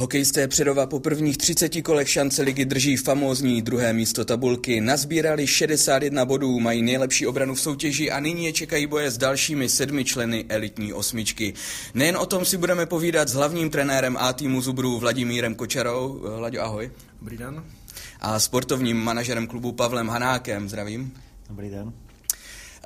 Hokejisté Předova po prvních 30 kolech šance ligy drží famózní druhé místo tabulky. Nazbírali 61 bodů, mají nejlepší obranu v soutěži a nyní je čekají boje s dalšími sedmi členy elitní osmičky. Nejen o tom si budeme povídat s hlavním trenérem A týmu Zubru Vladimírem Kočarou. Vlaďo, ahoj. Dobrý den. A sportovním manažerem klubu Pavlem Hanákem. Zdravím. Dobrý den.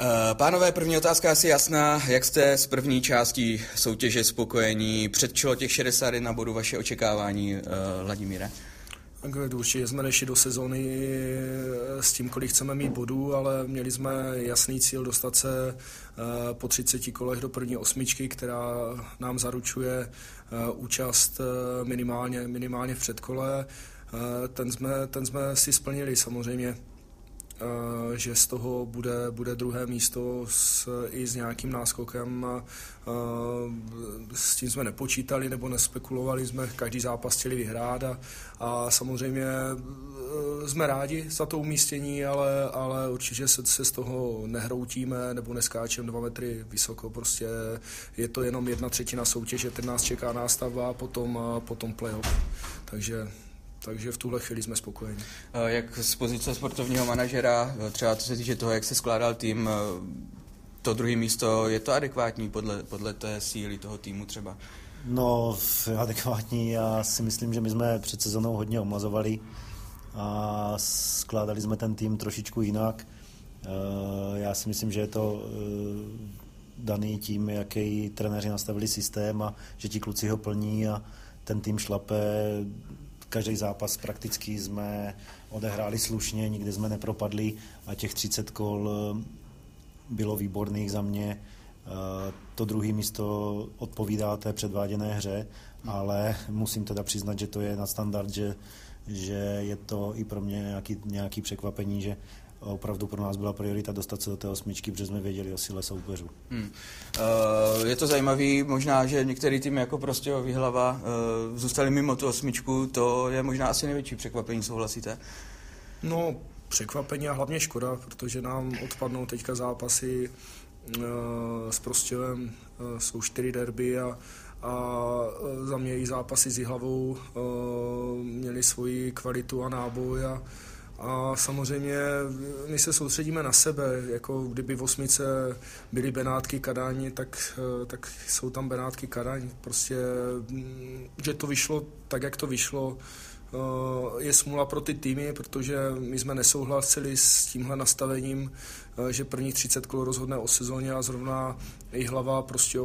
Eh, pánové, první otázka asi jasná. Jak jste s první částí soutěže spokojení? Předčilo těch 61 bodů vaše očekávání, uh, Vladimíre? Určitě jsme nešli do sezóny eh, s tím, kolik chceme mít bodů, ale měli jsme jasný cíl dostat se po 30 kolech do první osmičky, která nám zaručuje účast minimálně, minimálně v předkole. Ten jsme, ten jsme si splnili samozřejmě Eh, že z toho bude, bude druhé místo s, i s nějakým náskokem. Eh, s tím jsme nepočítali nebo nespekulovali, jsme každý zápas chtěli vyhrát a, a samozřejmě eh, jsme rádi za to umístění, ale, ale určitě se, se z toho nehroutíme nebo neskáčeme dva metry vysoko. Prostě je to jenom jedna třetina soutěže, teď nás čeká nástavba a potom, potom playoff. Takže takže v tuhle chvíli jsme spokojeni. Jak z pozice sportovního manažera, třeba co se týče toho, jak se skládal tým, to druhé místo, je to adekvátní podle, podle té síly toho týmu třeba? No, adekvátní, já si myslím, že my jsme před sezónou hodně omazovali a skládali jsme ten tým trošičku jinak. Já si myslím, že je to daný tím, jaký trenéři nastavili systém a že ti kluci ho plní a ten tým šlape každý zápas prakticky jsme odehráli slušně, nikdy jsme nepropadli a těch 30 kol eh, bylo výborných za mě. Eh, to druhé místo odpovídá té předváděné hře, ale musím teda přiznat, že to je na standard, že, že je to i pro mě nějaký, nějaký překvapení, že opravdu pro nás byla priorita dostat se do té osmičky, protože jsme věděli o síle soupeřů. Hmm. Uh, je to zajímavé, možná, že některý tým jako prostě Výhlava uh, zůstali mimo tu osmičku, to je možná asi největší překvapení, souhlasíte? No, překvapení a hlavně škoda, protože nám odpadnou teďka zápasy uh, s Prostěvem, uh, jsou čtyři derby a, a za mě i zápasy s Jihlavou uh, měli svoji kvalitu a náboj a a samozřejmě my se soustředíme na sebe, jako kdyby v osmice byly Benátky Kadaň, tak, tak jsou tam Benátky Kadaň. Prostě, mm, že to vyšlo tak, jak to vyšlo, eh, je smula pro ty týmy, protože my jsme nesouhlasili s tímhle nastavením, eh, že první 30 kol rozhodne o sezóně a zrovna i hlava prostě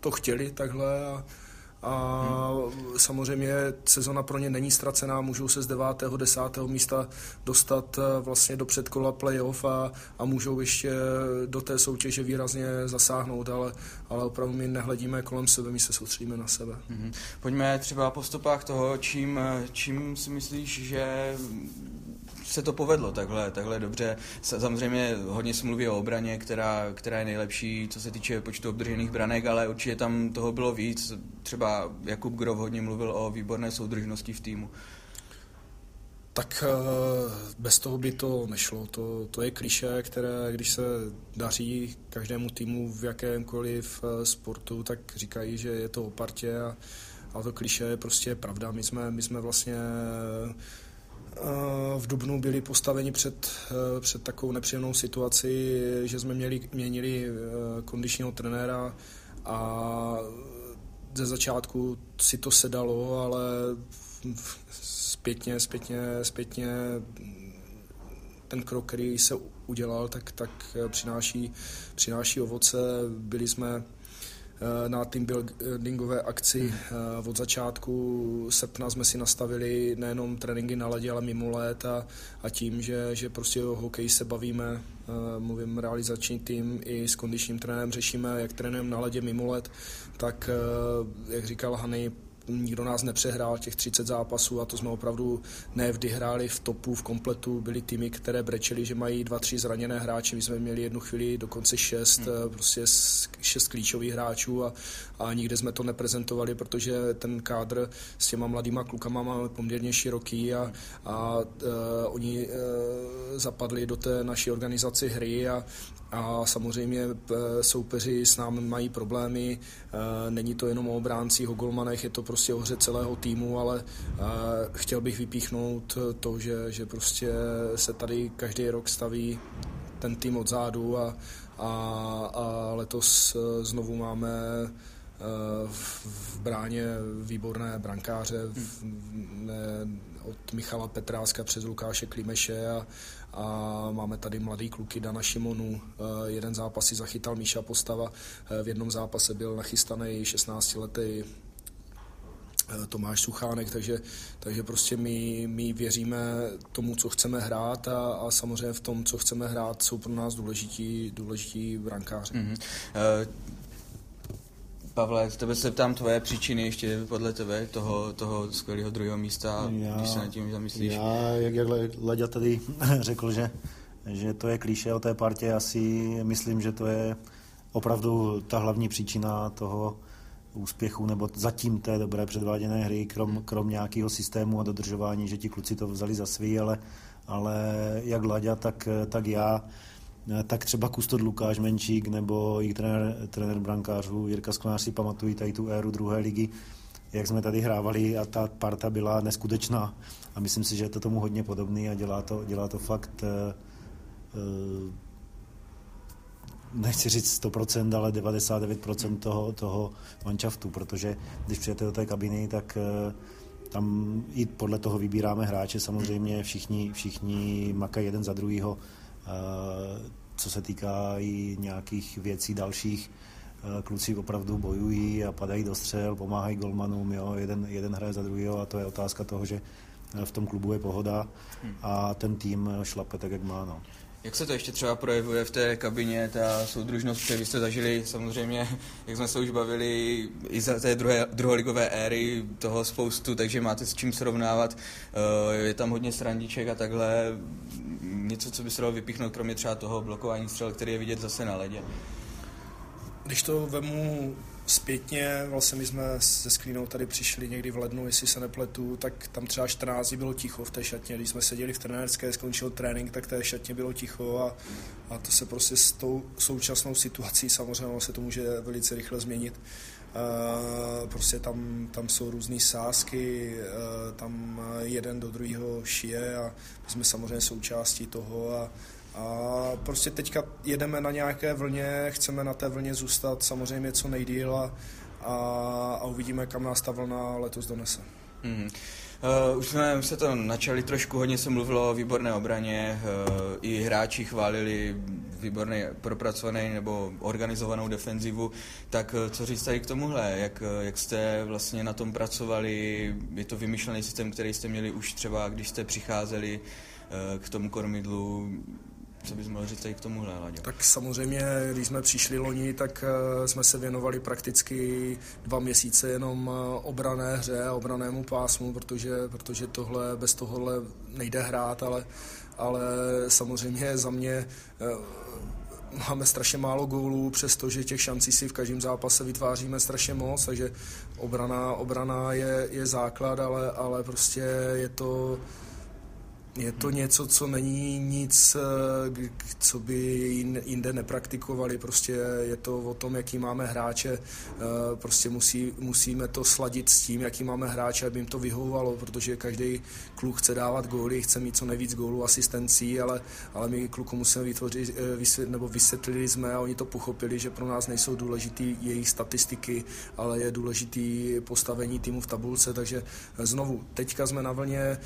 to chtěli takhle a, a hmm. samozřejmě sezona pro ně není ztracená, můžou se z 9. 10. místa dostat eh, vlastně do předkola playoff a, a můžou ještě do té soutěže výrazně zasáhnout, ale, ale opravdu my nehledíme kolem sebe, my se soustředíme na sebe. Hmm. Pojďme třeba po stopách toho, čím, čím si myslíš, že se to povedlo takhle, takhle dobře. Samozřejmě hodně se mluví o obraně, která, která je nejlepší, co se týče počtu obdržených branek, ale určitě tam toho bylo víc. Třeba Jakub Grov hodně mluvil o výborné soudržnosti v týmu. Tak eh, bez toho by to nešlo. To, to je kliše, které, když se daří každému týmu v jakémkoliv eh, sportu, tak říkají, že je to o partě a, a to kliše je prostě pravda. My jsme, my jsme vlastně v Dubnu byli postaveni před, eh, před takovou nepříjemnou situaci, že jsme měli, měnili eh, kondičního trenéra a ze začátku si to sedalo, ale zpětně, zpětně, zpětně ten krok, který se udělal, tak, tak přináší, přináší ovoce. Byli jsme Eh, na team buildingové akci eh, od začátku srpna jsme si nastavili nejenom tréninky na ledě, ale mimo let a, a tím, že, že prostě o hokej se bavíme, eh, mluvím realizační tým i s kondičním trenérem řešíme, jak trénujeme na ledě mimo let, tak jak říkal Hany, nikdo nás nepřehrál těch 30 zápasů a to jsme opravdu ne vždy hráli v topu, v kompletu. Byly týmy, které brečeli, že mají dva, tři zraněné hráče. My jsme měli jednu chvíli dokonce šest, hmm. Eh, prostě šest klíčových hráčů a, a nikde jsme to neprezentovali, protože ten kádr s těma mladýma klukama máme poměrně široký a, a uh, oni uh, zapadli do té naší organizaci hry a, a samozřejmě soupeři s námi mají problémy. Není to jenom o obráncích, o golmanech, je to prostě o hře celého týmu, ale chtěl bych vypíchnout to, že, že prostě se tady každý rok staví ten tým od zádu a, a, a letos znovu máme v bráně výborné brankáře v, ne, od Michala Petráska přes Lukáše Klimeše a, a máme tady mladý kluky Dana Šimonu. Eh, jeden zápas si zachytal Míša Postava, eh, v jednom zápase byl nachystaný 16-letý eh, Tomáš Suchánek, takže, takže prostě my, my věříme tomu, co chceme hrát a, a samozřejmě v tom, co chceme hrát, jsou pro nás důležití, důležití brankáři. Mm-hmm. Uh, Pavle, tebe se ptám tvoje příčiny ještě podle tebe, toho, toho skvělého druhého místa, já, když se nad tím zamyslíš. Já, jak, jak Leďa tady řekl, že, že to je klíše o té partě, asi myslím, že to je opravdu ta hlavní příčina toho úspěchu, nebo zatím té dobré předváděné hry, krom, krom nějakého systému a dodržování, že ti kluci to vzali za svý, ale, ale jak Laďa, tak, tak já tak třeba Kustod Lukáš Menčík nebo i trenér, trenér brankářů Jirka Sklenář si pamatují tady tu éru druhé ligy, jak jsme tady hrávali a ta parta byla neskutečná. A myslím si, že je to tomu hodně podobný a dělá to, dělá to fakt uh, uh, nechci říct 100%, ale 99% toho, toho manšaftu, protože když přijete do té kabiny, tak tam i podle toho vybíráme hráče, samozřejmě všichni, všichni makají jeden za druhýho co se týká i nějakých věcí dalších, kluci opravdu bojují a padají do střel, pomáhají golmanům, jo, jeden, jeden hraje za druhého a to je otázka toho, že v tom klubu je pohoda a ten tým šlape tak, jak má. No. Jak se to ještě třeba projevuje v té kabině, ta soudružnost, kterou jste zažili samozřejmě, jak jsme se už bavili, i za té druhé, druholigové éry toho spoustu, takže máte s čím srovnávat. Eh, je tam hodně srandiček a takhle. Něco, co by se dalo vypíchnout, kromě třeba toho blokování střel, který je vidět zase na ledě. Když to vemu zpětně, vlastně my jsme se Sklínou tady přišli někdy v lednu, jestli se nepletu, tak tam třeba 14 dní bylo ticho v té šatně. Když jsme seděli v trenérské, skončil trénink, tak té šatně bylo ticho a, a to se prostě s tou současnou situací samozřejmě se to může velice rychle změnit. Uh, prostě tam, tam jsou různé sázky, uh, tam jeden do druhého šije a my jsme samozřejmě součástí toho a, a prostě teďka jedeme na nějaké vlně, chceme na té vlně zůstat samozřejmě co nejdíl a, a, a uvidíme, kam nás ta vlna letos donese. Mm-hmm. Uh, už jsme se to načali trošku, hodně se mluvilo o výborné obraně, uh, i hráči chválili výborný propracovaný nebo organizovanou defenzivu, tak uh, co říct tady k tomuhle, jak, jak jste vlastně na tom pracovali, je to vymyšlený systém, který jste měli už třeba, když jste přicházeli k tomu kormidlu, co bys mohl říct k tomuhle, Laďo? Tak samozřejmě, když jsme přišli loni, tak uh, jsme se věnovali prakticky dva měsíce jenom uh, obrané hře, obranému pásmu, protože, protože tohle, bez tohohle nejde hrát, ale, ale samozřejmě za mě uh, máme strašně málo gólů, přestože těch šancí si v každém zápase vytváříme strašně moc, takže obrana, obrana je, je základ, ale, ale prostě je to je to něco, co není nic, eh, co by jinde nepraktikovali. Prostě je to o tom, jaký máme hráče. Eh, prostě musí, musíme to sladit s tím, jaký máme hráče, aby jim to vyhovovalo, protože každý kluk chce dávat góly, chce mít co nejvíc gólů, asistencí, ale, ale my kluku musíme vytvořit, eh, vysvět, nebo vysvětlili jsme a oni to pochopili, že pro nás nejsou důležitý jejich statistiky, ale je důležitý postavení týmu v tabulce, takže znovu, teďka jsme na vlně,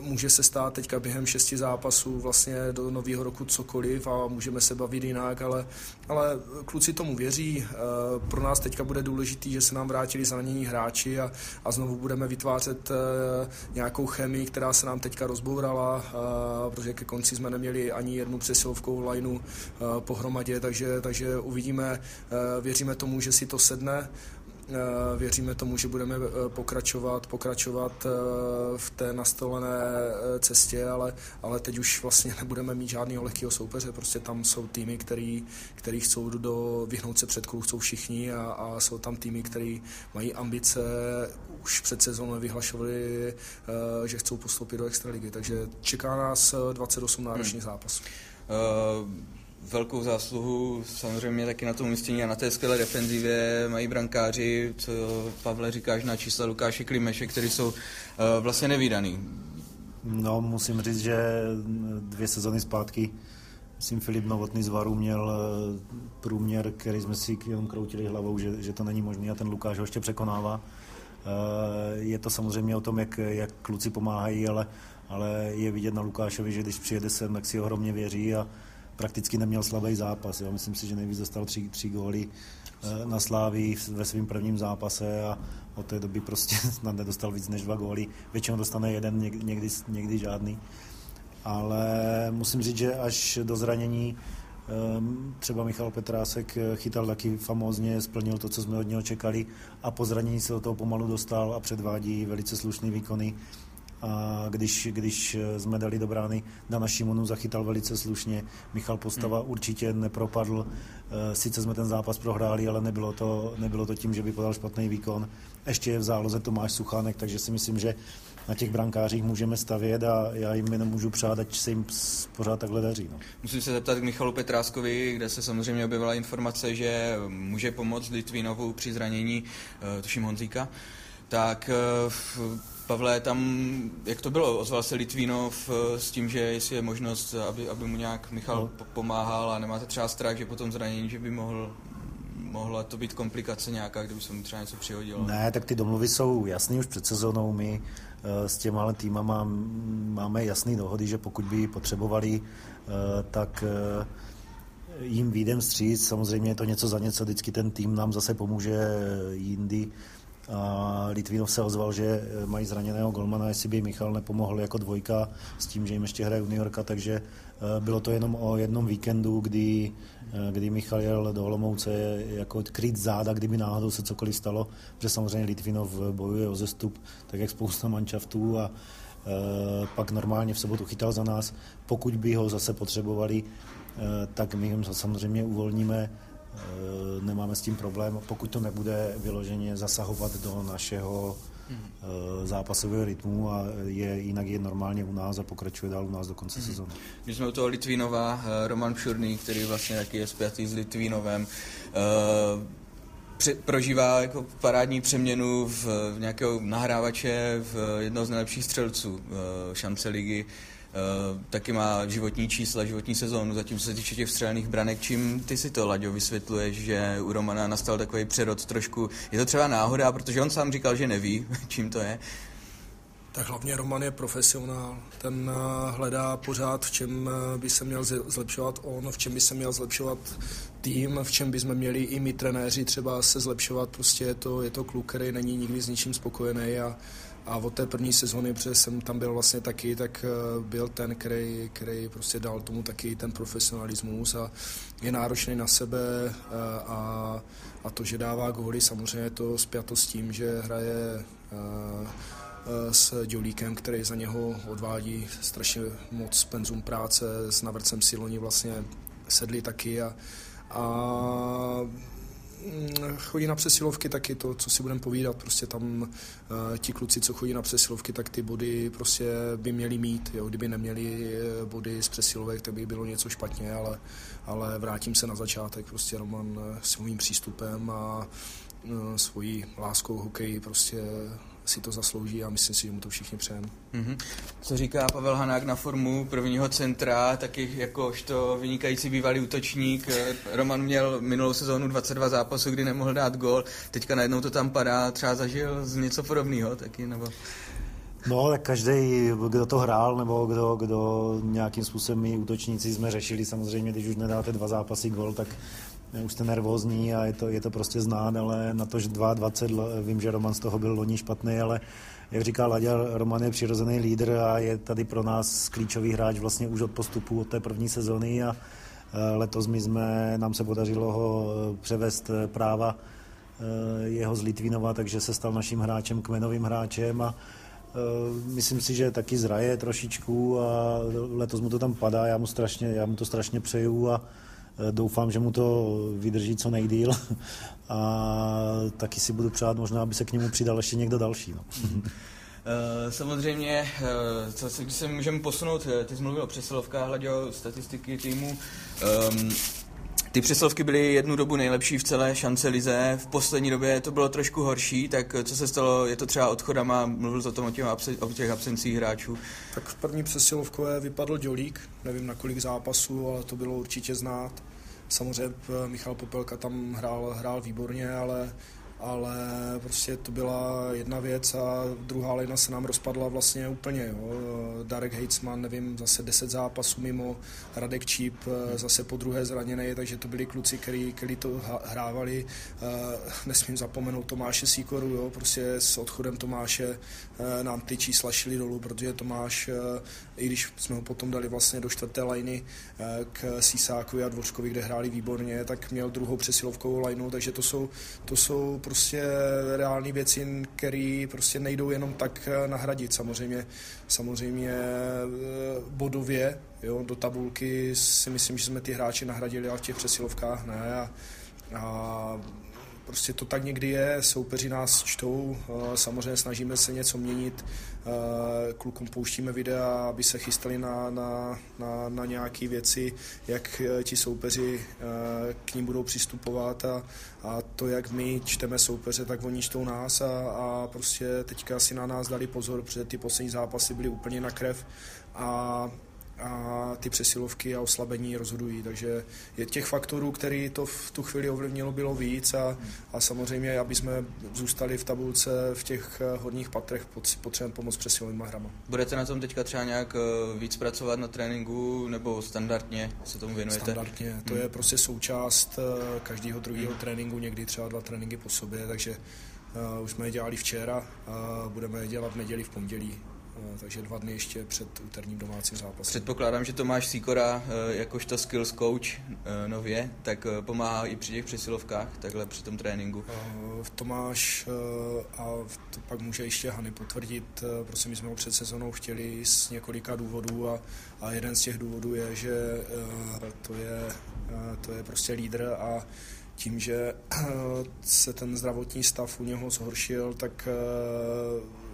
může se stát teďka během šesti zápasů vlastně do nového roku cokoliv a můžeme se bavit jinak, ale, ale kluci tomu věří. Eh, pro nás teďka bude důležitý, že se nám vrátili zranění hráči a, a znovu budeme vytvářet eh, nějakou chemii, která se nám teďka rozbourala, eh, protože ke konci jsme neměli ani jednu přesilovkou lineu pohromadě, takže, takže uvidíme, věříme tomu, že si to sedne Věříme tomu, že budeme pokračovat, pokračovat v té nastolené cestě, ale, ale teď už vlastně nebudeme mít žádného lehkého soupeře. Prostě tam jsou týmy, který, který chcou do, vyhnout se před chcou všichni a, a jsou tam týmy, který mají ambice už před sezónou vyhlašovali, že chcou postoupit do extraligy. Takže čeká nás 28 náročných hmm. zápasů. Uh, velkou zásluhu samozřejmě taky na tom umístění a na té skvělé defenzivě mají brankáři, co Pavle říkáš na čísla Lukáše Klimeše, který jsou uh, vlastně nevýdaný. No, musím říct, že dvě sezony zpátky myslím, Filip Novotný z Varu měl eh, průměr, který jsme si kroutili hlavou, že, že to není možné a ten Lukáš ho ještě překonává. Eh, je to samozřejmě o tom, jak, jak kluci pomáhají, ale, ale je vidět na Lukášovi, že když přijede sem, tak si ohromně věří a prakticky neměl slabý zápas. Jo. Myslím si, že nejvíc dostal tři, tři góly eh, na Slávii ve svém prvním zápase a od té doby prostě snad nedostal víc než dva góly. Většinou dostane jeden, někdy, někdy žádný. Ale musím říct, že až do zranění Ehm, třeba Michal Petrásek eh, chytal taky famózně, splnil to, co jsme od něho čekali a po zranění se do toho pomalu dostal a předvádí velice slušný výkony. A když, když eh, jsme dali do brány, na Šimonu zachytal velice slušně. Michal Postava hmm. určitě nepropadl. Eh, sice jsme ten zápas prohráli, ale nebylo to, nebylo to tím, že by podal špatný výkon. Ještě je v záloze Tomáš Suchánek, takže si myslím, že na těch brankářích můžeme stavět a já jim jenom můžu přát, ať se jim pořád takhle daří. No. Musím se zeptat k Michalu Petráskovi, kde se samozřejmě objevila informace, že může pomoct Litvínovu při zranění, eh, tuším Honzíka. Tak Pavle, tam, jak to bylo? Ozval se Litvínov eh, s tím, že jestli je možnost, aby, aby mu nějak Michal no. pomáhal a nemáte třeba strach, že potom zranění, že by mohl mohla to být komplikace nějaká, kdyby se mu třeba něco přihodilo? Ne, tak ty domluvy jsou jasný už před sezónou. My Eh, s těma týmama máme jasné dohody, že pokud by potřebovali, eh, tak jim výjdem stříc. Samozřejmě je to něco za něco, vždycky ten tým nám zase pomůže jindy. A Litvinov se ozval, že mají zraněného golmana, jestli by Michal nepomohl jako dvojka s tím, že jim ještě hraje juniorka, takže bylo to jenom o jednom víkendu, kdy Eh, kdy Michal jel do Olomouce jako kryt záda, kdyby náhodou se cokoliv stalo, protože samozřejmě Litvinov bojuje o zestup, tak jak spousta manšaftů a pak normálně v sobotu chytal za nás. Pokud by ho zase potřebovali, tak my ho samozřejmě uvolníme, nemáme s tím problém, pokud to nebude vyloženě zasahovat do našeho hmm. zápasového rytmu a je, jinak je normálně u nás a pokračuje dál u nás do konce hmm. sezóny. Když jsme u toho Litvínova, eh, Roman Pšurný, který vlastně taky je spjatý s Litvínovem, prožívá jako parádní přeměnu v, v nějakého nahrávače v jednoho z nejlepších střelců šance ligy. Uh, taky má životní čísla, životní sezónu, zatím se týče těch vstřelených branek. Čím ty si to, Laďo, vysvětluješ, že u Romana nastal takový přerod trošku? Je to třeba náhoda, protože on sám říkal, že neví, čím to je? Tak hlavně Roman je profesionál. Ten eh, hledá pořád, v čem eh, by se měl zlepšovat on, v čem by se měl zlepšovat tým, v čem by jsme měli i my trenéři třeba se zlepšovat. Prostě je to, je to kluk, který není nikdy s ničím spokojený a a od té první sezóny, protože jsem tam byl vlastně taky, tak eh, byl ten, který, který prostě dal tomu taky ten profesionalismus a je náročný na sebe eh, a, a to, že dává góly, samozřejmě je to spjato s tím, že hraje eh, s Dělíkem, který za něho odvádí strašně moc penzum práce, s Navrcem Siloni vlastně sedli taky a, a chodí na přesilovky taky to, co si budeme povídat, prostě tam uh, ti kluci, co chodí na přesilovky, tak ty body prostě by měli mít, jo, kdyby neměli eh, body z přesilovek, tak by bylo něco špatně, ale, ale vrátím se na začátek, prostě Roman eh, svým přístupem a svojí láskou hokeji prostě si to zaslouží a myslím si, že mu to všichni přejeme. Mm-hmm. Co říká Pavel Hanák na formu prvního centra, taky jakožto vynikající bývalý útočník. Roman měl minulou sezónu 22 zápasů, kdy nemohl dát gol, teďka najednou to tam padá, třeba zažil z něco podobného taky, nebo... No, tak každý, kdo to hrál, nebo kdo, kdo nějakým způsobem my útočníci jsme řešili, samozřejmě, když už nedáte dva zápasy gol, tak už jste nervózní a je to, je to prostě znát, ale na to, že 22, vím, že Roman z toho byl loni špatný, ale jak říká Laďa, Roman je přirozený lídr a je tady pro nás klíčový hráč vlastně už od postupu od té první sezony a e, letos my jsme, nám se podařilo ho e, převést e, práva jeho z Litvinova, takže se stal naším hráčem, kmenovým hráčem a myslím si, že taky zraje trošičku a letos mu to tam padá, já mu, strašně, já mu to strašně přeju a doufám, že mu to vydrží co nejdíl a taky si budu přát možná, aby se k němu přidal ještě někdo další. No. Eh, samozřejmě, eh, co se, když se můžeme posunout, eh, ty jsi mluvil o přesilovkách, hleděl statistiky týmu. Um, ty přesilovky byly jednu dobu nejlepší v celé šance lize, v poslední době to bylo trošku horší, tak co se stalo, je to třeba odchodama, mluvil jsi o tom o, těch, o těch absencích hráčů. Tak v první přesilovkové vypadl Dělík, nevím na kolik zápasů, ale to bylo určitě znát. Samozřejmě Michal Popelka tam hrál, hrál výborně, ale ale prostě to byla jedna věc a druhá lina se nám rozpadla vlastně úplně. Jo. Darek Heitzman, nevím, zase 10 zápasů mimo, Radek Číp eh, zase po druhé zraněný, takže to byli kluci, který to hrávali. Eh, nesmím zapomenout Tomáše Sýkoru, jo. prostě s odchodem Tomáše eh, nám ty čísla šly dolů, protože Tomáš, i když jsme ho potom dali vlastně do čtvrté liny k Sísákovi a Dvořkovi, kde hráli výborně, tak měl druhou přesilovkovou lineu, takže to jsou, to jsou prostě reální věci, které prostě nejdou jenom tak eh, nahradit. Samozřejmě, samozřejmě eh, bodově jo, do tabulky si myslím, že jsme ty hráče nahradili, ale v těch přesilovkách ne. A, a Prostě to tak někdy je, soupeři nás čtou, eh, samozřejmě snažíme se něco měnit, eh, klukům pouštíme videa, aby se chystali na, na, na, na nějaké věci, jak eh, ti soupeři k ním budou přistupovat a, a to, jak my čteme soupeře, tak oni čtou nás a, a prostě teďka si na nás dali pozor, protože ty poslední zápasy byly úplně na krev a a ty přesilovky a oslabení rozhodují. Takže je těch faktorů, který to v tu chvíli ovlivnilo, bylo víc a, a samozřejmě, aby jsme zůstali v tabulce v těch eh, horních patrech, potřebujeme pomoc přesilovými hrama. Budete na tom teďka třeba nějak eh, víc pracovat na tréninku nebo standardně se tomu věnujete? Standardně, to hmm. je prostě součást eh, každého druhého hmm. tréninku, někdy třeba dva tréninky po sobě, takže uh, už jsme je dělali včera a budeme je dělat v neděli, v pondělí. Eh, takže dva dny ještě před úterním domácím zápasem. Předpokládám, že Tomáš Sikora, eh, jakožto skills coach eh, nově, tak pomáhá i při těch přesilovkách, takhle při tom tréninku. Tomáš a to pak může ještě Hany potvrdit, prostě my jsme ho před sezónou chtěli z několika důvodů a, a jeden z těch důvodů je, že to je, to je prostě lídr a tím, že se ten zdravotní stav u něho zhoršil, tak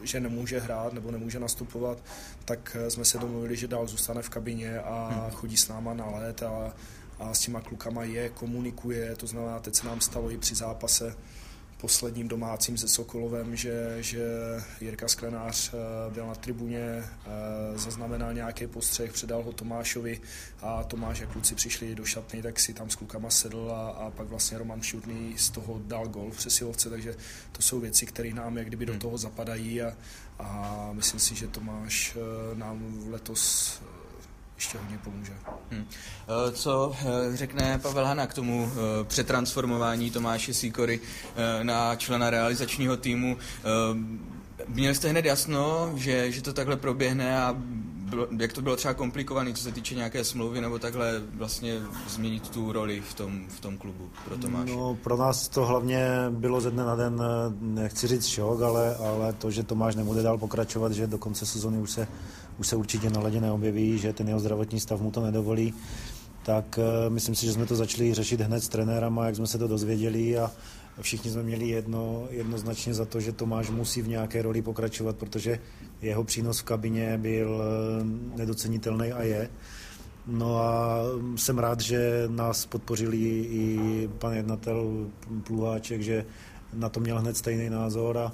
že nemůže hrát nebo nemůže nastupovat, tak eh, jsme se domluvili, že dál zůstane v kabině a hmm. chodí s náma na let a, a s těma klukama je, komunikuje, to znamená, teď se nám stalo i při zápase, posledním domácím se Sokolovem, že, že Jirka Sklenář eh, byl na tribuně, eh, zaznamenal nějaký postřeh, předal ho Tomášovi a Tomáš a kluci přišli do šatny, tak si tam s klukama sedl a, a pak vlastně Roman Šurný z toho dal gol v přesilovce, takže to jsou věci, které nám jak kdyby do hmm. toho zapadají a, a myslím si, že Tomáš eh, nám letos ještě hodně pomůže. Hmm. Co eh, řekne Pavel Hana k tomu eh, přetransformování Tomáše Sýkory na člena realizačního týmu? Měli jste hned jasno, že, že to takhle proběhne a bylo, jak to bylo třeba komplikované, co se týče nějaké smlouvy, nebo takhle vlastně změnit tu roli v tom, v tom klubu pro Tomáše? No, pro nás to hlavně bylo ze dne na den, nechci říct šok, ale, ale to, že Tomáš nebude dál pokračovat, že do konce sezóny už se už se určitě na ledě neobjeví, že ten jeho zdravotní stav mu to nedovolí, tak uh, myslím si, že jsme to začali řešit hned s trenérama, jak jsme se to dozvěděli a všichni jsme měli jedno, jednoznačně za to, že Tomáš musí v nějaké roli pokračovat, protože jeho přínos v kabině byl eh, nedocenitelný a je. No a jsem rád, že nás podpořili i pan jednatel Pluháček, že na to měl hned stejný názor a,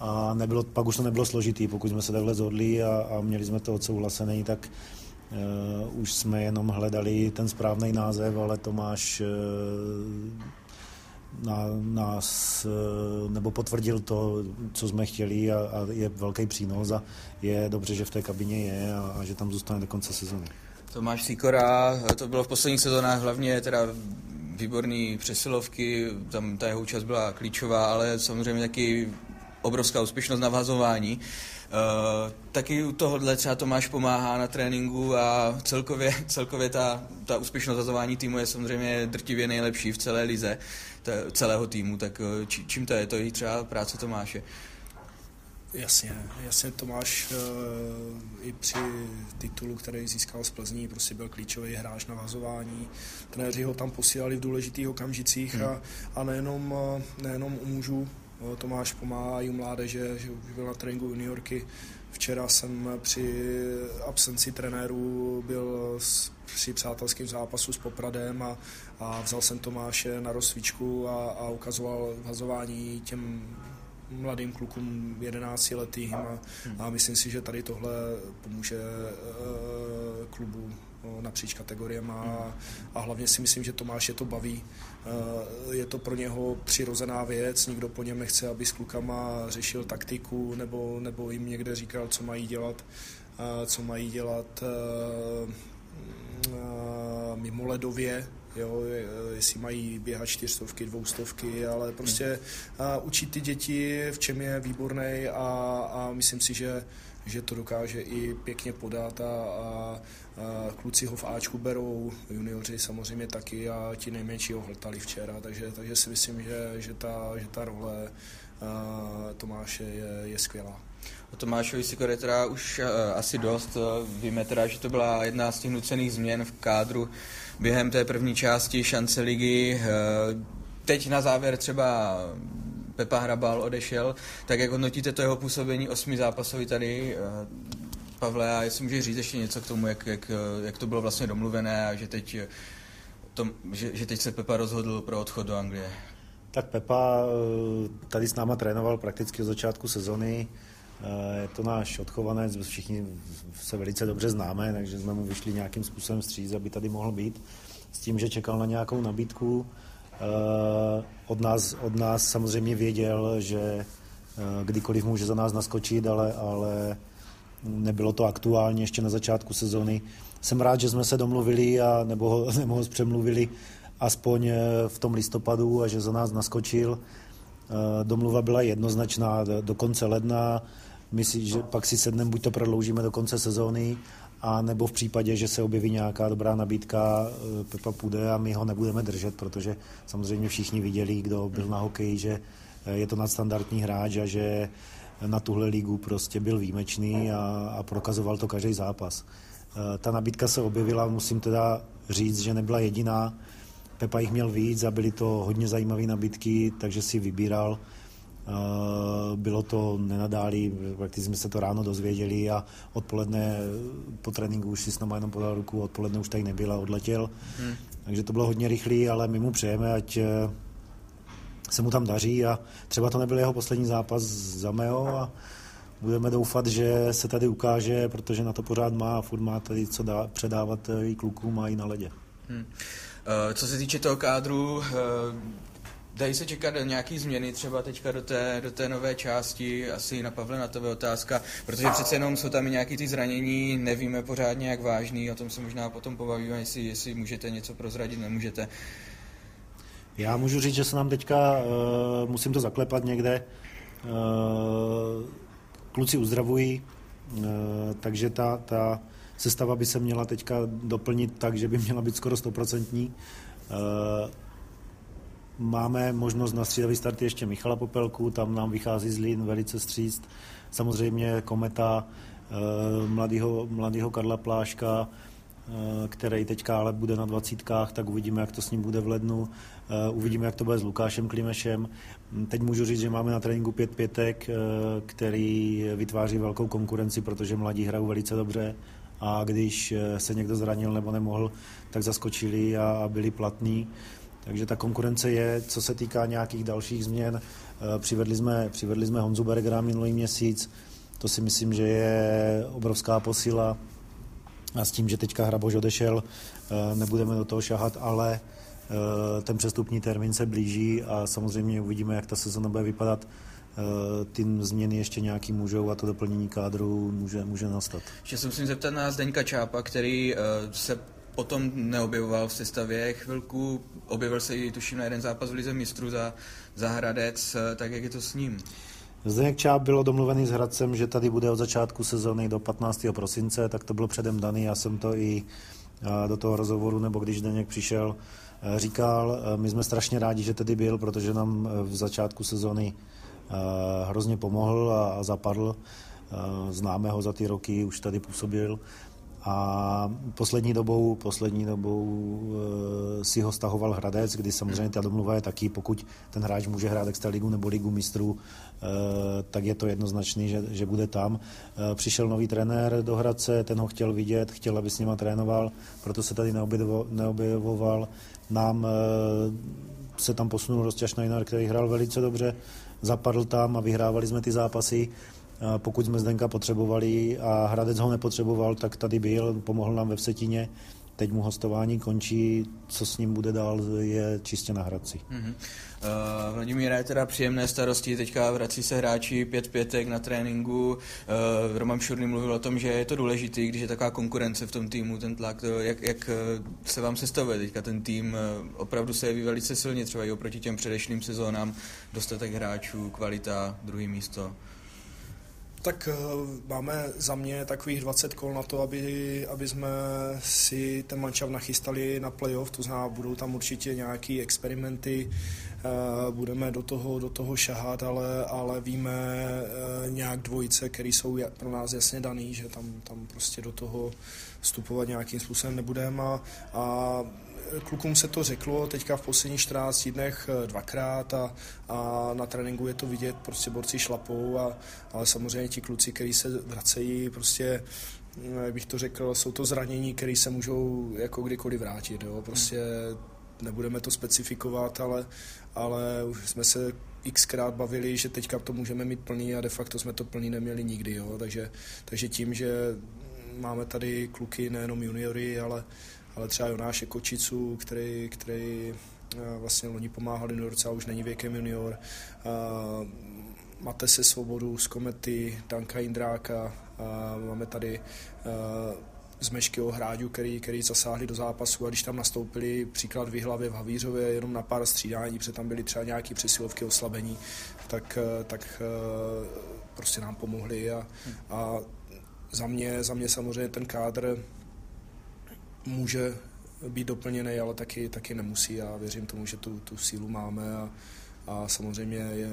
a nebylo, pak už to nebylo složitý, pokud jsme se takhle zhodli a, a měli jsme to odsouhlasený, tak uh, už jsme jenom hledali ten správný název, ale Tomáš uh, na, nás uh, nebo potvrdil to, co jsme chtěli a, a je velký přínos a je dobře, že v té kabině je a, a že tam zůstane do konce sezóny. Tomáš Sikora, to bylo v posledních sezónách hlavně teda výborný přesilovky, tam ta jeho účast byla klíčová, ale samozřejmě taky obrovská úspěšnost navazování. Uh, taky u tohohle třeba Tomáš pomáhá na tréninku a celkově, celkově ta, ta úspěšnost vazování týmu je samozřejmě drtivě nejlepší v celé lize, t- celého týmu, tak či, čím to je? To je třeba práce Tomáše. Jasně, jasně Tomáš e, i při titulu, který získal z Plzní, prostě byl klíčový hráč na vazování. Trenéři ho tam posílali v důležitých okamžicích hmm. a, a nejenom, nejenom u mužů, Tomáš pomáhá i u mládeže, že už byl na tréninku juniorky. Včera jsem při absenci trenérů byl při přátelském zápasu s Popradem a, a vzal jsem Tomáše na rozsvíčku a, a ukazoval vazování těm mladým klukům 11 letým a, a myslím si, že tady tohle pomůže uh, klubu no, napříč kategoriemi a, a hlavně si myslím, že Tomáš je to baví. Uh, je to pro něho přirozená věc, nikdo po něm nechce, aby s klukama řešil taktiku nebo, nebo jim někde říkal, co mají dělat, uh, co mají dělat mimo ledově, jo, jestli mají běhat čtyřstovky, dvoustovky, ale prostě učit ty děti, v čem je výborný a, a myslím si, že, že to dokáže i pěkně podat a, a, a kluci ho v Ačku berou, junioři samozřejmě taky a ti nejmenší ho hltali včera, takže, takže si myslím, že, že, ta, že ta role Tomáše je, je skvělá. O Tomášovi Sikore teda už uh, asi dost. Víme teda, že to byla jedna z těch nucených změn v kádru během té první části šance ligy. Uh, teď na závěr třeba Pepa Hrabal odešel, tak jak hodnotíte to jeho působení osmi zápasový tady? Uh, Pavle, a jestli můžeš říct ještě něco k tomu, jak, jak, jak to bylo vlastně domluvené a že teď, to, že, že teď se Pepa rozhodl pro odchod do Anglie. Tak Pepa tady s náma trénoval prakticky od začátku sezony. Je to náš odchovanec, všichni se velice dobře známe, takže jsme mu vyšli nějakým způsobem vstříc, aby tady mohl být. S tím, že čekal na nějakou nabídku. Od nás, od nás samozřejmě věděl, že kdykoliv může za nás naskočit, ale, ale nebylo to aktuálně ještě na začátku sezony. Jsem rád, že jsme se domluvili a nebo ho, nebo ho přemluvili aspoň v tom listopadu a že za nás naskočil. Domluva byla jednoznačná do konce ledna. Myslím, že pak si sedneme, buď to prodloužíme do konce sezóny, a nebo v případě, že se objeví nějaká dobrá nabídka, eh, Pepa půjde a my ho nebudeme držet, protože samozřejmě všichni viděli, kdo byl na hokeji, že eh, je to nadstandardní hráč a že na tuhle ligu prostě byl výjimečný a, a prokazoval to každý zápas. Eh, ta nabídka se objevila, musím teda říct, že nebyla jediná. Pepa jich měl víc a byly to hodně zajímavé nabídky, takže si vybíral. Bylo to nenadálí, prakticky jsme se to ráno dozvěděli a odpoledne po tréninku už si s náma jenom podal ruku, odpoledne už tady nebyl a odletěl. Hmm. Takže to bylo hodně rychlý, ale my mu přejeme, ať eh, se mu tam daří a třeba to nebyl jeho poslední zápas za Meo a budeme doufat, že se tady ukáže, protože na to pořád má a furt má tady co dá, předávat eh, i klukům a i na ledě. Hmm. Co se týče toho kádru, Dají se čekat nějaký změny třeba teďka do té, do té nové části, asi na Pavle na tebe otázka, protože přece jenom jsou tam i nějaký ty zranění, nevíme pořádně jak vážný, o tom se možná potom pobavíme, jestli, jestli můžete něco prozradit, nemůžete. Já můžu říct, že se nám teďka, uh, musím to zaklepat někde, uh, kluci uzdravují, uh, takže ta, ta sestava by se měla teďka doplnit tak, že by měla být skoro stoprocentní. Uh, Máme možnost na střídavý start ještě Michala Popelku, tam nám vychází Zlín velice stříct. Samozřejmě Kometa, eh, mladýho, mladýho Karla Pláška, eh, který teďka ale bude na dvacítkách, tak uvidíme, jak to s ním bude v lednu. Eh, uvidíme, jak to bude s Lukášem Klimešem. Hm, teď můžu říct, že máme na tréninku pět pětek, který vytváří velkou konkurenci, protože mladí hrajou velice dobře a když se někdo zranil nebo nemohl, tak zaskočili a byli platní. Takže ta konkurence je, co se týká nějakých dalších změn. Eh, přivedli jsme, přivedli jsme Honzu Bergera minulý měsíc, to si myslím, že je obrovská posila. A s tím, že teďka Hrabož odešel, eh, nebudeme do toho šahat, ale eh, ten přestupní termín se blíží a samozřejmě uvidíme, jak ta sezona bude vypadat. Ty změny ještě nějaký můžou a to doplnění kádru může, může nastat. Ještě se musím zeptat na Zdeňka Čápa, který se potom neobjevoval v sestavě chvilku, objevil se i tuším na jeden zápas v Lize mistrů za, za Hradec, tak jak je to s ním? Zdeněk Čáp bylo domluvený s Hradcem, že tady bude od začátku sezóny do 15. prosince, tak to bylo předem daný. Já jsem to i do toho rozhovoru, nebo když Zdeněk přišel, říkal, my jsme strašně rádi, že tady byl, protože nám v začátku sezóny hrozně pomohl a zapadl. Známe ho za ty roky, už tady působil a poslední dobou, poslední dobou e, si ho stahoval Hradec, kdy samozřejmě ta domluva je taky, pokud ten hráč může hrát extraligu nebo ligu mistrů, e, tak je to jednoznačný, že, že bude tam. E, přišel nový trenér do Hradce, ten ho chtěl vidět, chtěl, aby s nima trénoval, proto se tady neobjevoval. Nám e, se tam posunul Rostěž Najnar, který hrál velice dobře, zapadl tam a vyhrávali jsme ty zápasy. Pokud jsme Zdenka potřebovali a Hradec ho nepotřeboval, tak tady byl, pomohl nám ve Vsetíně. Teď mu hostování končí, co s ním bude dál, je čistě na Hradci. Mm-hmm. Uh, Vladimíra je teda příjemné starosti, teďka vrací se hráči pět pětek na tréninku. Uh, Roman Šurný mluvil o tom, že je to důležité, když je taková konkurence v tom týmu, ten tlak, to, jak, jak eh, se vám sestavuje teďka ten tým, opravdu se jeví velice silně, třeba i oproti těm předešlým sezónám, dostatek hráčů, kvalita, druhý místo. Tak eh, máme za mě takových 20 kol na to, aby, aby jsme si ten mančav nachystali na playoff, to znamená, budou tam určitě nějaké experimenty, eh, budeme do toho, do toho šahat, ale, ale víme eh, nějak dvojice, které jsou pro nás jasně daný, že tam, tam prostě do toho vstupovat nějakým způsobem nebudeme a, a klukům se to řeklo teďka v posledních 14 dnech eh, dvakrát a, a na tréninku je to vidět, prostě borci šlapou, a, ale samozřejmě ti kluci, kteří se vracejí, prostě eh, jak bych to řekl, jsou to zranění, které se můžou jako kdykoliv vrátit. Jo? Prostě nebudeme to specifikovat, ale, ale už jsme se xkrát bavili, že teďka to můžeme mít plný a de facto jsme to plný neměli nikdy. Jo? Takže, takže tím, že máme tady kluky nejenom juniory, ale, ale třeba Jonáše Kočicu, který, který eh, vlastně loni pomáhal juniorce a už není věkem junior. Máte se Svobodu z Komety, Danka Indráka, máme tady eh, z Meškyho hráďu, který, který zasáhli do zápasu a když tam nastoupili příklad v Vyhlavě v Havířově jenom na pár střídání, protože tam byly třeba nějaké přesilovky oslabení, tak, eh, tak prostě nám pomohli a, a za mě, za mě samozřejmě ten kádr může být doplněný, ale taky, taky nemusí. A věřím tomu, že tu, tu sílu máme a, a samozřejmě je,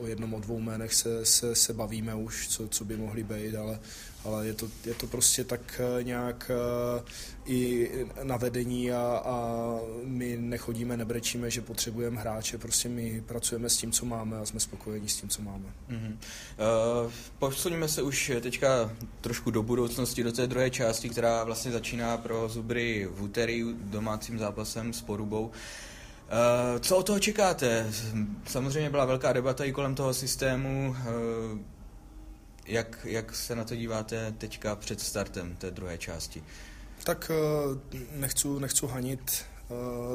o jednom, o dvou jménech se, se, se bavíme už, co, co by mohly být, ale, ale je, to, je to prostě tak eh, nějak uh, i na vedení a, a my nechodíme, nebrečíme, že potřebujeme hráče, prostě my pracujeme s tím, co máme a jsme spokojeni s tím, co máme. Mm-hmm. Uh, posuníme se už teďka trošku do budoucnosti, do té druhé části, která vlastně začíná pro Zubry v úterý domácím zápasem s Porubou. Uh, co o toho čekáte? Samozřejmě byla velká debata i kolem toho systému. Uh, jak, jak se na to díváte teďka před startem té druhé části? Tak uh, nechci, nechci hanit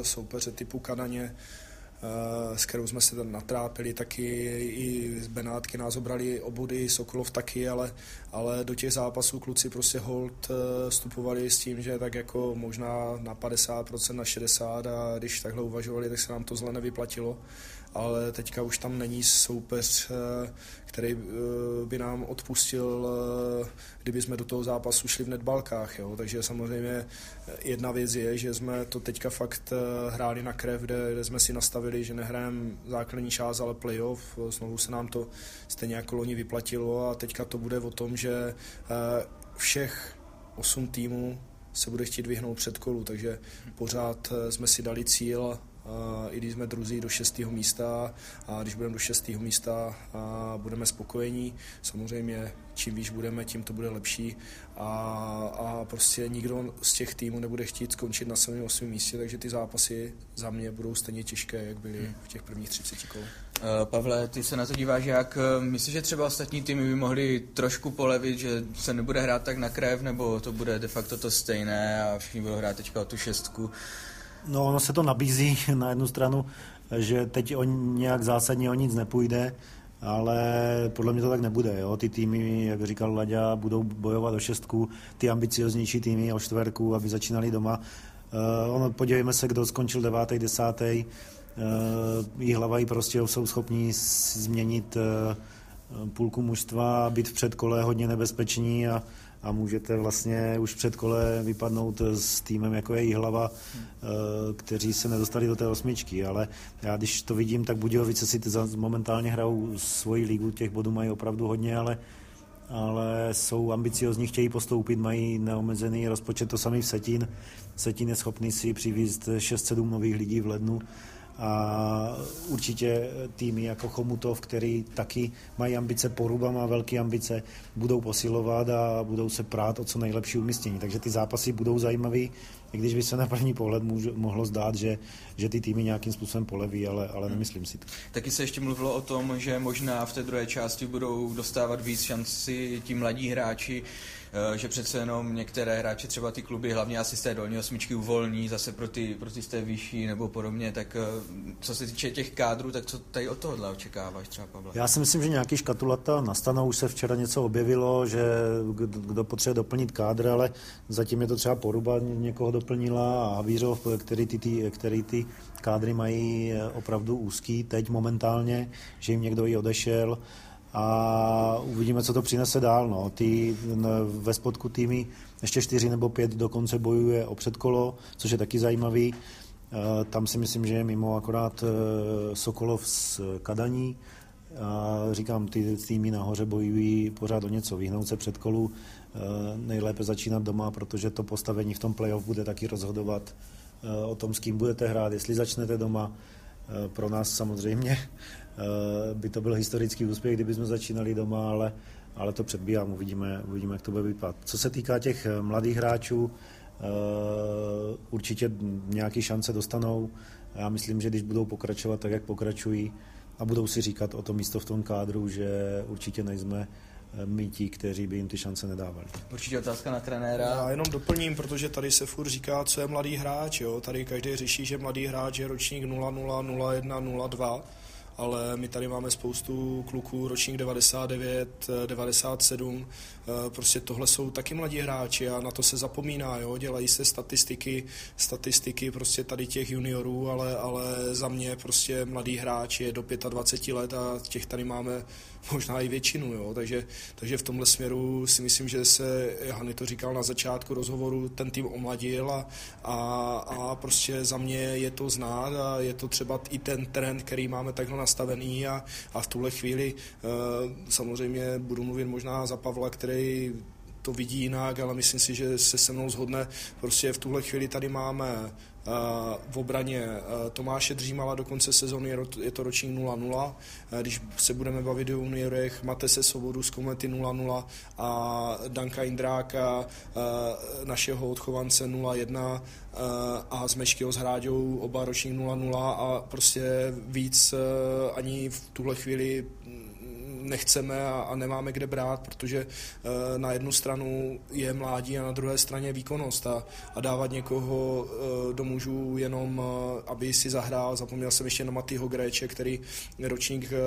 soupeře typu Kananě, Eh, s kterou jsme se tam natrápili, taky i z Benátky nás obrali obody, Sokolov taky, ale, ale do těch zápasů kluci prostě hold eh, vstupovali s tím, že tak jako možná na 50%, na 60% a když takhle uvažovali, tak se nám to zle nevyplatilo ale teďka už tam není soupeř, eh, který eh, by nám odpustil, eh, kdyby jsme do toho zápasu šli v netbalkách. Jo? Takže samozřejmě jedna věc je, že jsme to teďka fakt hráli na krev, kde, kde jsme si nastavili, že nehrajeme základní část, ale playoff. Znovu se nám to stejně jako loni vyplatilo a teďka to bude o tom, že všech osm týmů se bude chtít vyhnout před kolu, takže pořád jsme si dali cíl i když jsme druzí do šestého místa a když budeme do šestého místa a budeme spokojení. Samozřejmě čím výš budeme, tím to bude lepší a, a prostě nikdo z těch týmů nebude chtít skončit na 7. 8. místě, takže ty zápasy za mě budou stejně těžké, jak byly hmm. v těch prvních 30 kol. Uh, Pavle, ty se na to díváš jak? Eh, myslíš, že třeba ostatní týmy by mohly trošku polevit, že se nebude hrát tak na krev, nebo to bude de facto to stejné a všichni budou hrát teďka o tu šestku? No, ono se to nabízí na jednu stranu, že teď o nějak zásadně o nic nepůjde, ale podle mě to tak nebude. Jo? Ty týmy, jak říkal Laďa, budou bojovat o šestku, ty ambicioznější týmy o čtverku, aby začínali doma. Uh, ono, podívejme se, kdo skončil devátý, desátý. jí hlava i prostě jsou schopní změnit půlku mužstva, být v předkole hodně nebezpeční a, a můžete vlastně už před kole vypadnout s týmem jako je hlava, kteří se nedostali do té osmičky, ale já když to vidím, tak Budějovice si momentálně hrajou svoji ligu, těch bodů mají opravdu hodně, ale ale jsou ambiciozní, chtějí postoupit, mají neomezený rozpočet, to samý v Setín. Setín je schopný si přivízt 6-7 nových lidí v lednu a určitě týmy jako Chomutov, který taky mají ambice, Poruba má velké ambice, budou posilovat a budou se prát o co nejlepší umístění. Takže ty zápasy budou zajímavé, i když by se na první pohled můžu, mohlo zdát, že, že ty týmy nějakým způsobem poleví, ale, ale hmm. nemyslím si to. Taky se ještě mluvilo o tom, že možná v té druhé části budou dostávat víc šanci ti mladí hráči, že přece jenom některé hráče, třeba ty kluby, hlavně asi z té dolní osmičky uvolní zase pro ty, pro ty z té vyšší nebo podobně, tak eh, co se týče těch kádrů, tak co tady od tohohle očekáváš třeba, Pavle? Já si myslím, že nějaký škatulata nastanou, už se včera něco objevilo, že kdo potřebuje doplnit kádr, ale zatím je to třeba Poruba někoho doplnila a Havířov, který ty, ty, který ty kádry mají eh, opravdu úzký teď momentálně, že jim někdo i odešel a uvidíme, co to přinese dál. No. Ty, ve spodku týmy ještě čtyři nebo pět dokonce bojuje o předkolo, což je taky zajímavý. E, tam si myslím, že je mimo akorát e, Sokolov z Kadaní. A říkám, ty týmy nahoře bojují pořád o něco, vyhnout se předkolu, e, nejlépe začínat doma, protože to postavení v tom playoff bude taky rozhodovat o tom, s kým budete hrát, jestli začnete doma. Pro nás samozřejmě by to byl historický úspěch, kdyby jsme začínali doma, ale, ale to předbíhám, uvidíme, uvidíme, jak to bude vypadat. Co se týká těch eh, mladých hráčů, eh, určitě nějaké šance dostanou. Já myslím, že když budou pokračovat tak, jak pokračují a budou si říkat o to místo v tom kádru, že určitě nejsme my ti, kteří by jim ty šance nedávali. Určitě otázka na trenéra. Já jenom doplním, protože tady se furt říká, co je mladý hráč. Jo? Tady každý řeší, že mladý hráč je ročník 00, 01, 02 ale my tady máme spoustu kluků, ročník 99, 97, eh, prostě tohle jsou taky mladí hráči a na to se zapomíná, jo? dělají se statistiky, statistiky prostě tady těch juniorů, ale, ale za mě prostě mladý hráč je do 25 let a těch tady máme možná i většinu, jo? Takže, takže v tomhle směru si myslím, že se, Hany to říkal na začátku rozhovoru, ten tým omladil a, a, a prostě za mě je to znát a je to třeba i ten trend, který máme takhle nastavený a, a v tuhle chvíli e, samozřejmě budu mluvit možná za Pavla, který to vidí jinak, ale myslím si, že se se mnou zhodne. Prostě v tuhle chvíli tady máme v obraně Tomáše Dřímala do konce sezóny je to ročník 0-0. Když se budeme bavit o juniorech, Matese Svobodu z Komety 0-0 a Danka Indráka, našeho odchovance 0-1 a s Meškyho s Hráďou oba ročník 0-0 a prostě víc ani v tuhle chvíli nechceme a, a nemáme kde brát, protože e, na jednu stranu je mládí a na druhé straně výkonnost a, a dávat někoho e, do mužů jenom, e, aby si zahrál, zapomněl jsem ještě na Matýho Gréče, který ročník e,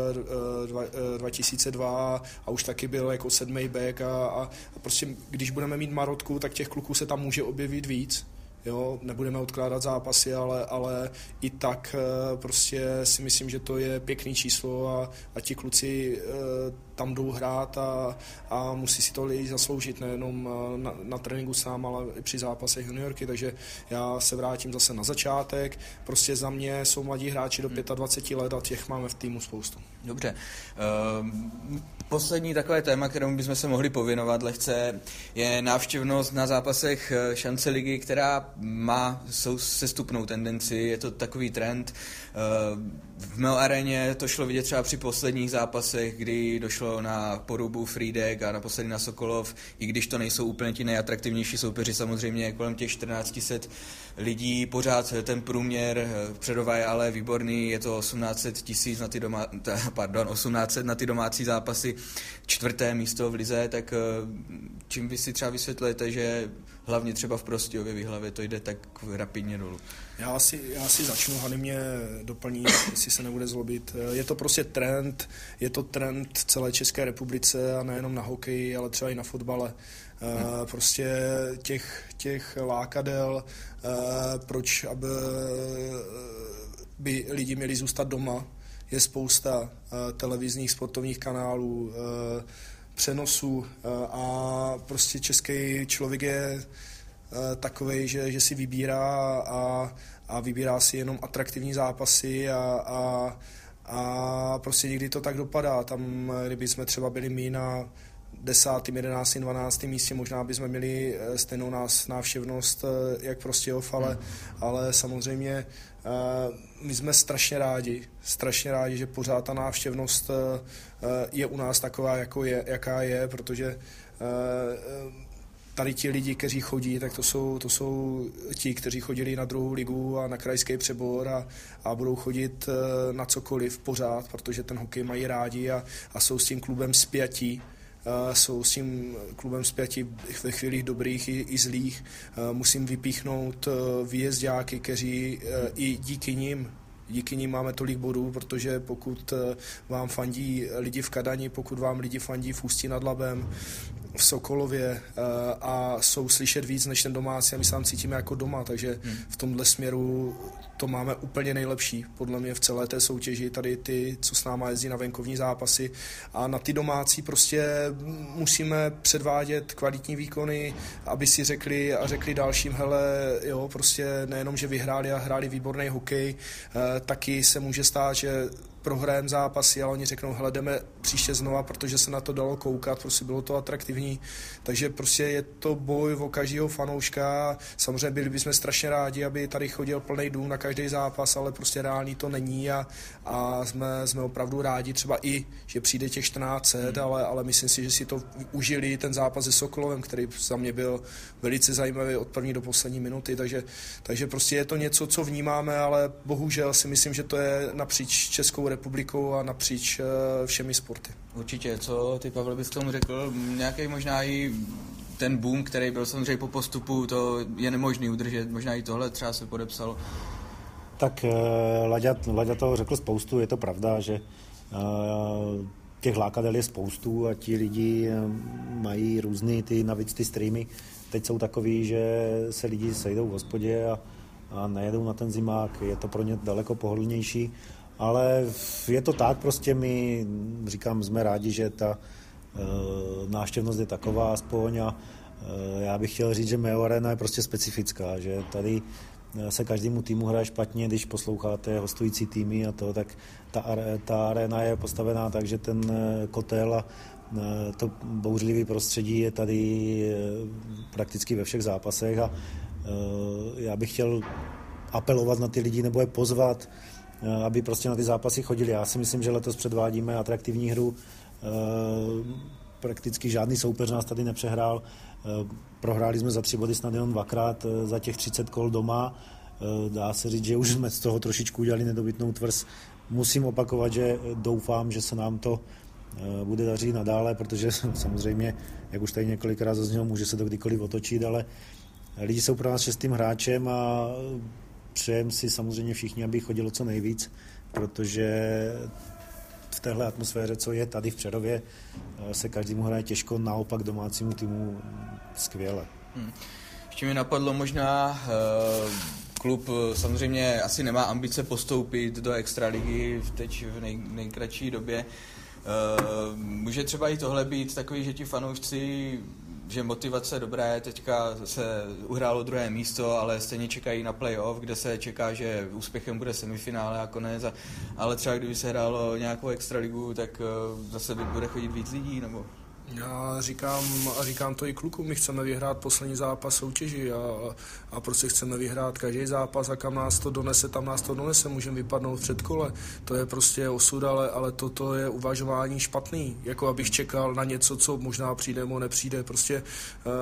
dva, e, 2002 a už taky byl jako sedmý back a, a prostě když budeme mít Marotku, tak těch kluků se tam může objevit víc jo, nebudeme odkládat zápasy, ale, ale i tak eh, prostě si myslím, že to je pěkný číslo a, a ti kluci eh, tam jdou hrát a, a musí si to lidi zasloužit, nejenom eh, na, na tréninku sám, ale i při zápasech juniorky, takže já se vrátím zase na začátek. Prostě za mě jsou mladí hráči do 25 let a těch máme v týmu spoustu. Dobře. Um, poslední takové téma, kterému bychom se mohli pověnovat lehce, je návštěvnost na zápasech eh, šance ligy, která má sestupnou tendenci, je to takový trend. V Mel aréně to šlo vidět třeba při posledních zápasech, kdy došlo na porubu Frídek a naposledy na Sokolov, i když to nejsou úplně ti nejatraktivnější soupeři, samozřejmě kolem těch 1400 lidí, pořád ten průměr eh, předova je ale výborný, je to 1800 tisíc na ty doma, pardon, 1800 na ty domácí zápasy, čtvrté místo v lize, tak eh, čím vy si třeba vysvětlujete, že hlavně třeba v Prostějově výhlavě to jde tak rapidně dolů? Já si, já si začnu, Hany mě doplní, jestli se nebude zlobit. Je to prostě trend, je to trend celé České republice a nejenom na hokeji, ale třeba i na fotbale. Hmm. Prostě těch, těch lákadel, proč aby by lidi měli zůstat doma. Je spousta televizních sportovních kanálů, přenosů a prostě český člověk je takový, že, že si vybírá a, a vybírá si jenom atraktivní zápasy a, a, a prostě někdy to tak dopadá. Tam, kdyby jsme třeba byli my na 10., 11., 12. místě, možná bychom měli eh, stejnou nás, návštěvnost eh, jak prostě ale, hmm. ale samozřejmě eh, my jsme strašně rádi, strašně rádi, že pořád ta návštěvnost je u nás taková, jako je, jaká je, protože tady ti lidi, kteří chodí, tak to jsou, to jsou ti, kteří chodili na druhou ligu a na krajský přebor a, a budou chodit na cokoliv pořád, protože ten hokej mají rádi a, a jsou s tím klubem spjatí jsou s tím klubem zpěti ve chvílích dobrých i, i zlých. Musím vypíchnout e, výjezdáky, kteří e, i díky nim díky nim máme tolik bodů, protože pokud e, vám fandí lidi v Kadani, pokud vám lidi fandí v Ústí nad Labem, v Sokolově a jsou slyšet víc než ten domácí a my se tam cítíme jako doma, takže hmm. v tomhle směru to máme úplně nejlepší, podle mě v celé té soutěži, tady ty, co s náma jezdí na venkovní zápasy. A na ty domácí prostě musíme předvádět kvalitní výkony, aby si řekli a řekli dalším, hele, jo, prostě nejenom, že vyhráli a hráli výborný hokej, eh, taky se může stát, že prohrajeme zápasy, ale oni řeknou, hele, jdeme příště znova, protože se na to dalo koukat, prostě bylo to atraktivní. Takže prostě je to boj o každého fanouška. Samozřejmě byli bychom strašně rádi, aby tady chodil plný dům na každý zápas, ale prostě reálný to není a, a jsme, jsme opravdu rádi třeba i, že přijde těch 14 hmm. ale, ale myslím si, že si to užili ten zápas se Sokolovem, který za mě byl velice zajímavý od první do poslední minuty, takže, takže prostě je to něco, co vnímáme, ale bohužel si myslím, že to je napříč Českou republikou a napříč eh, všemi sporty. Určitě, co ty Pavel bys k tomu řekl? Nějaký možná i ten boom, který byl samozřejmě po postupu, to je nemožný udržet, možná i tohle třeba se podepsalo. Tak eh, Laďa, Laďa toho řekl spoustu, je to pravda, že eh, těch lákadel je spoustu a ti lidi mají různý ty, navíc ty streamy, teď jsou takový, že se lidi sejdou v hospodě a, a nejedou na ten zimák, je to pro ně daleko pohodlnější ale je to tak, prostě my, říkám, jsme rádi, že ta e, návštěvnost je taková aspoň a e, já bych chtěl říct, že Meo Arena je prostě specifická, že tady eh, se každému týmu hraje špatně, když posloucháte hostující týmy a to, tak ta, ta arena je postavená tak, že ten kotel a to bouřlivé prostředí je tady prakticky ve všech zápasech a já bych chtěl apelovat na ty lidi nebo je pozvat, aby prostě na ty zápasy chodili. Já si myslím, že letos předvádíme atraktivní hru. Eh, prakticky žádný soupeř nás tady nepřehrál. Eh, prohráli jsme za tři body snad jenom dvakrát za těch 30 kol doma. Dá se říct, že už jsme z toho trošičku udělali nedobytnou tvrz. Musím opakovat, že doufám, že se nám to bude dařit nadále, protože samozřejmě, jak už tady několikrát zaznělo, může se to kdykoliv otočit, ale lidi jsou pro nás šestým hráčem a přejeme si samozřejmě všichni, aby chodilo co nejvíc, protože v téhle atmosféře, co je tady v Přerově, eh, se každému hraje těžko, naopak domácímu týmu skvěle. Hmm. Ještě mi napadlo možná, uh, klub samozřejmě asi nemá ambice postoupit do extraligy teď v nej, nejkratší době. Uh, může třeba i tohle být takový, že ti fanoušci že motivace dobrá teďka se uhrálo druhé místo, ale stejně čekají na playoff, kde se čeká, že úspěchem bude semifinále a konec, a, ale třeba kdyby se hrálo nějakou extraligu, tak uh, zase by bude chodit víc lidí, nebo... Já říkám, a říkám to i klukům, my chceme vyhrát poslední zápas soutěži a, a prostě chceme vyhrát každý zápas a kam nás to donese, tam nás to donese, můžeme vypadnout před kole. To je prostě osud, ale, ale toto je uvažování špatný, jako abych čekal na něco, co možná přijde nebo nepřijde. Prostě uh,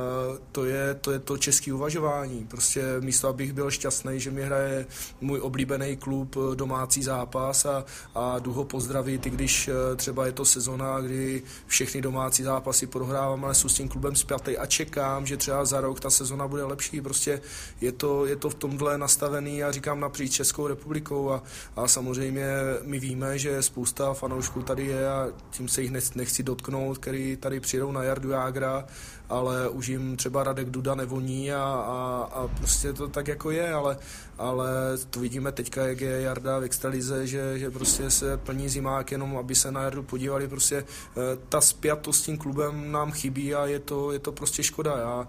to, je, to je to české uvažování. Prostě místo, abych byl šťastný, že mi hraje můj oblíbený klub eh, domácí zápas a, a jdu ho pozdravit, i když uh, třeba je to sezona, kdy všechny domácí zápasy zápasy prohrávám, ale jsou s tím klubem zpětej a čekám, že třeba za rok ta sezona bude lepší. Prostě je to, je to v tomhle nastavený, já říkám napříč Českou republikou a, a samozřejmě my víme, že spousta fanoušků tady je a tím se jich nechci dotknout, který tady přijdou na Jardu Jágra, ale už jim třeba Radek Duda nevoní a, a, a prostě to tak jako je, ale, ale to vidíme teďka, jak je Jarda v extralize, že, že prostě se plní zimák jenom, aby se na Jardu podívali, prostě eh, ta spjatost s tím klubem nám chybí a je to, je to prostě škoda. Já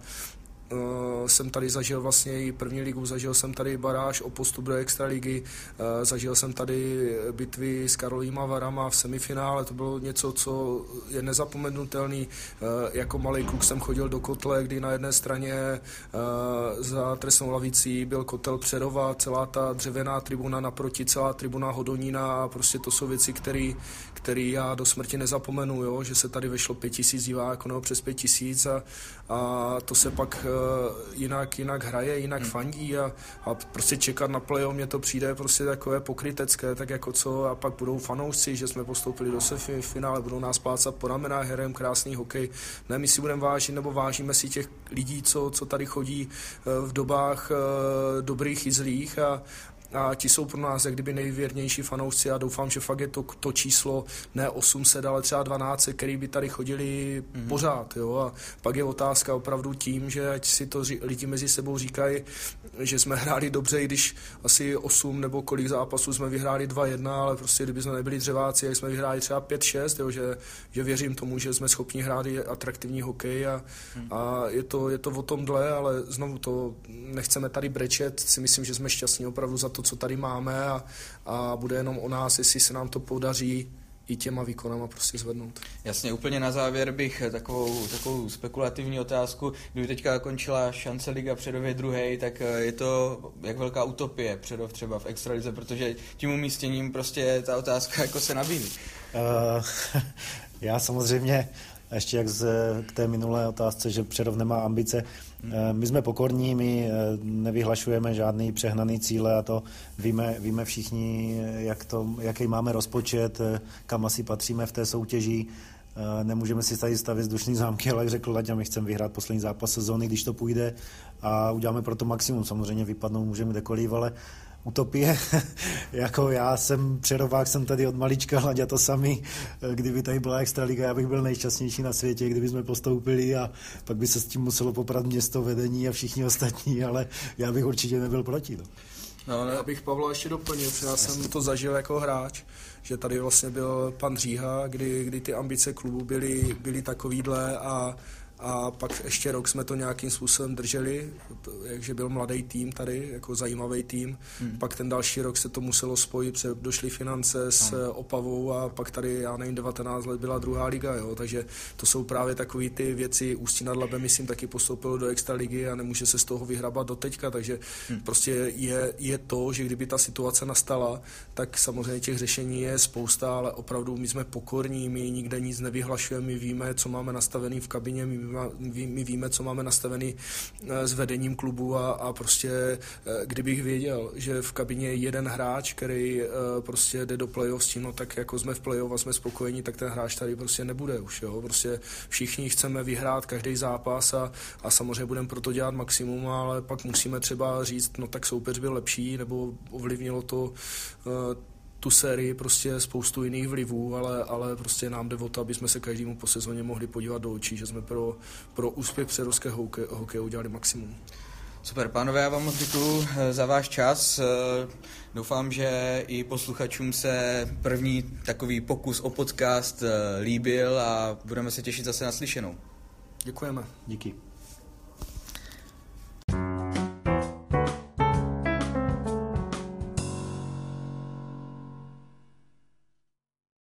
jsem tady zažil vlastně i první ligu, zažil jsem tady baráž o postup do extraligy, uh, zažil jsem tady bitvy s Karolíma Varama v semifinále, to bylo něco, co je nezapomenutelný. Uh, jako malý kluk jsem chodil do kotle, kdy na jedné straně za trestnou lavicí byl kotel Přerova, celá ta dřevěná tribuna naproti, celá tribuna Hodonína a prostě to jsou věci, které já do smrti nezapomenu, jo? že se tady vešlo pět tisíc diváků nebo přes pět tisíc a, a to se pak Eh, jinak, jinak hraje, jinak hmm. fandí a, a prostě čekat na play mně to přijde prostě takové pokrytecké, tak jako co a pak budou fanoušci, že jsme postoupili do sefi finále, budou nás plácat po ramenách, herem krásný hokej. Ne, my si budeme vážit nebo vážíme si těch lidí, co, co tady chodí eh, v dobách eh, dobrých i zlých a, a ti jsou pro nás jak kdyby nejvěrnější fanoušci a doufám, že fakt je to, to číslo ne 800, ale třeba 12, který by tady chodili mm-hmm. pořád. Jo? A pak je otázka opravdu tím, že ať si to ří, lidi mezi sebou říkají, že jsme hráli dobře, i když asi 8 nebo kolik zápasů jsme vyhráli 2-1, ale prostě kdyby jsme nebyli dřeváci, jak jsme vyhráli třeba 5-6, že, že věřím tomu, že jsme schopni hrát i atraktivní hokej a, mm. a je, to, je to o tomhle, ale znovu to nechceme tady brečet, si myslím, že jsme šťastní opravdu za to, co tady máme a, a bude jenom o nás, jestli se nám to podaří i těma výkonama prostě zvednout. Jasně, úplně na závěr bych takovou, takovou spekulativní otázku. Kdyby teďka končila šance Liga Předově druhý, tak eh, je to jak velká utopie Předov třeba v extralize, protože tím umístěním prostě ta otázka jako se nabízí. Uh, já samozřejmě ještě jak z, k té minulé otázce, že Přerov nemá ambice. Eh, my jsme pokorní, my eh, nevyhlašujeme žádný přehnaný cíle a to víme, víme všichni, jak to, jaký máme rozpočet, eh, kam asi patříme v té soutěži. Nemůžeme si tady stavit vzdušný zámky, ale jak řekl Laďa, my chceme vyhrát poslední zápas sezóny, když to půjde a uděláme pro to maximum. Samozřejmě vypadnout můžeme kdekoliv, ale utopie. jako já jsem přerovák, jsem tady od malička, hladě to sami. Kdyby tady byla extraliga, já bych byl nejšťastnější na světě, kdyby jsme postoupili a pak by se s tím muselo poprat město, vedení a všichni ostatní, ale já bych určitě nebyl proti. No. No, ne, abych Pavla ještě doplnil, protože já jsem to zažil jako hráč, že tady vlastně byl pan Říha, kdy, kdy ty ambice klubu byly, byly takovýhle a a pak ještě rok jsme to nějakým způsobem drželi, jakže byl mladý tým tady, jako zajímavý tým. Hmm. Pak ten další rok se to muselo spojit, došly finance s hmm. Opavou a pak tady, já nevím, 19 let byla druhá liga, jo, takže to jsou právě takové ty věci. Ústí nad Labem, myslím, taky postoupilo do extraligy a nemůže se z toho vyhrabat do teďka, takže hmm. prostě je, je to, že kdyby ta situace nastala, tak samozřejmě těch řešení je spousta, ale opravdu my jsme pokorní, my nikde nic nevyhlašujeme, my víme, co máme nastavený v kabině, my my víme, co máme nastavený eh, s vedením klubu a, a prostě eh, kdybych věděl, že v kabině je jeden hráč, který eh, prostě jde do playoff s tím, no tak jako jsme v playoff a jsme spokojení, tak ten hráč tady prostě nebude už, jo. Prostě všichni chceme vyhrát každý zápas a, a samozřejmě budeme proto dělat maximum, ale pak musíme třeba říct, no tak soupeř byl lepší, nebo ovlivnilo to tu sérii prostě spoustu jiných vlivů, ale, ale prostě nám jde o to, aby jsme se každému po sezóně mohli podívat do očí, že jsme pro, pro úspěch přerovského hokeje, hokeje udělali maximum. Super, pánové, já vám moc děkuji eh, za váš čas. Eh, doufám, že i posluchačům se první takový pokus o podcast eh, líbil a budeme se těšit zase na slyšenou. Děkujeme. Díky.